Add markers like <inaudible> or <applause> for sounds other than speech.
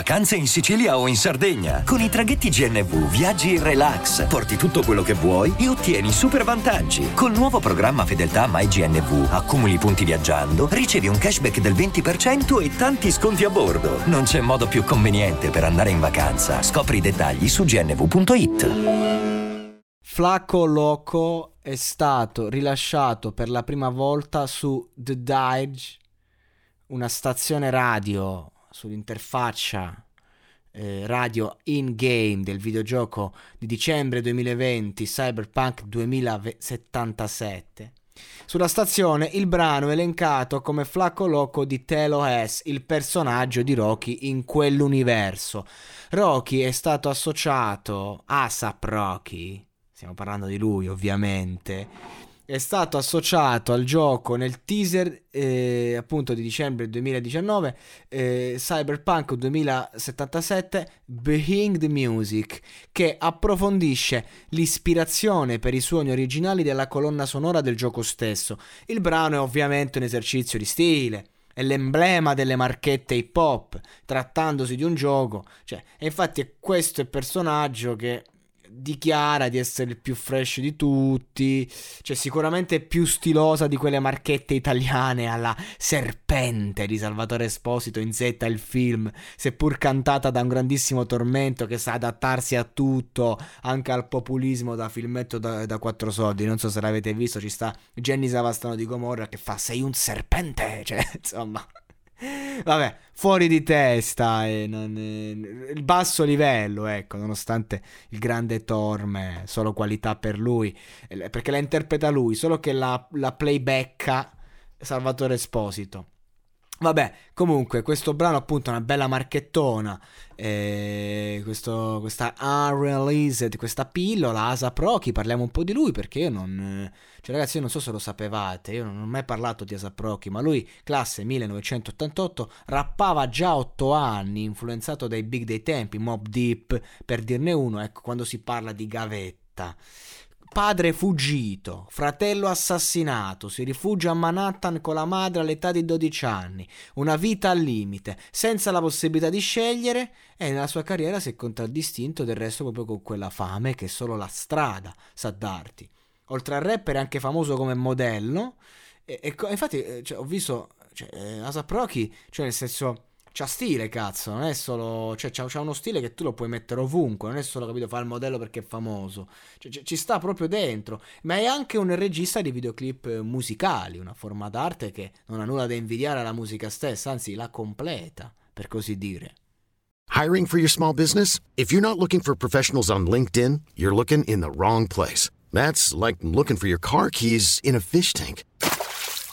Vacanze in Sicilia o in Sardegna? Con i traghetti GNV viaggi in relax, porti tutto quello che vuoi e ottieni super vantaggi. Col nuovo programma Fedeltà MyGNV accumuli punti viaggiando, ricevi un cashback del 20% e tanti sconti a bordo. Non c'è modo più conveniente per andare in vacanza. Scopri i dettagli su gnv.it. Flacco Loco è stato rilasciato per la prima volta su The Dage, una stazione radio sull'interfaccia eh, radio in-game del videogioco di dicembre 2020 Cyberpunk 2077. Sulla stazione il brano è elencato come Flacco Loco di Telo S, il personaggio di Rocky in quell'universo. Rocky è stato associato, ASAP Rocky, stiamo parlando di lui ovviamente, è stato associato al gioco nel teaser eh, appunto di dicembre 2019 eh, Cyberpunk 2077 Behind the Music che approfondisce l'ispirazione per i suoni originali della colonna sonora del gioco stesso. Il brano è ovviamente un esercizio di stile è l'emblema delle marchette hip hop, trattandosi di un gioco. Cioè, e infatti è questo il personaggio che dichiara di essere il più fresh di tutti, cioè sicuramente più stilosa di quelle marchette italiane alla serpente di Salvatore Esposito in Z il film, seppur cantata da un grandissimo tormento che sa adattarsi a tutto, anche al populismo da filmetto da, da quattro soldi, non so se l'avete visto, ci sta Jenny Savastano di Gomorra che fa sei un serpente, <laughs> cioè insomma... Vabbè, fuori di testa e non, eh, il basso livello, ecco, nonostante il grande Torme, solo qualità per lui, eh, perché la interpreta lui, solo che la, la playbacka Salvatore Esposito. Vabbè, comunque, questo brano appunto è una bella marchettona. Eh, questo, questa unreleased, questa pillola, Asa Proki, parliamo un po' di lui perché io non... Cioè ragazzi, io non so se lo sapevate, io non ho mai parlato di Asa Proki, ma lui, classe 1988, rappava già 8 anni, influenzato dai big dei tempi, Mob Deep, per dirne uno, ecco, quando si parla di gavetta. Padre fuggito, fratello assassinato, si rifugia a Manhattan con la madre all'età di 12 anni, una vita al limite, senza la possibilità di scegliere e nella sua carriera si è contraddistinto del resto proprio con quella fame che solo la strada sa darti. Oltre al rapper è anche famoso come modello e, e infatti eh, cioè, ho visto cioè, eh, Asap Rocky, cioè nel senso c'ha stile, cazzo, non è solo. Cioè, c'ha, c'ha, uno stile che tu lo puoi mettere ovunque, non è solo, capito, fare il modello perché è famoso. Cioè, c- ci sta proprio dentro. Ma è anche un regista di videoclip musicali, una forma d'arte che non ha nulla da invidiare alla musica stessa, anzi la completa, per così dire. Hiring for your small business? If you're not looking for professionals on LinkedIn, you're looking in the wrong place. That's like looking for your car keys in a fish tank.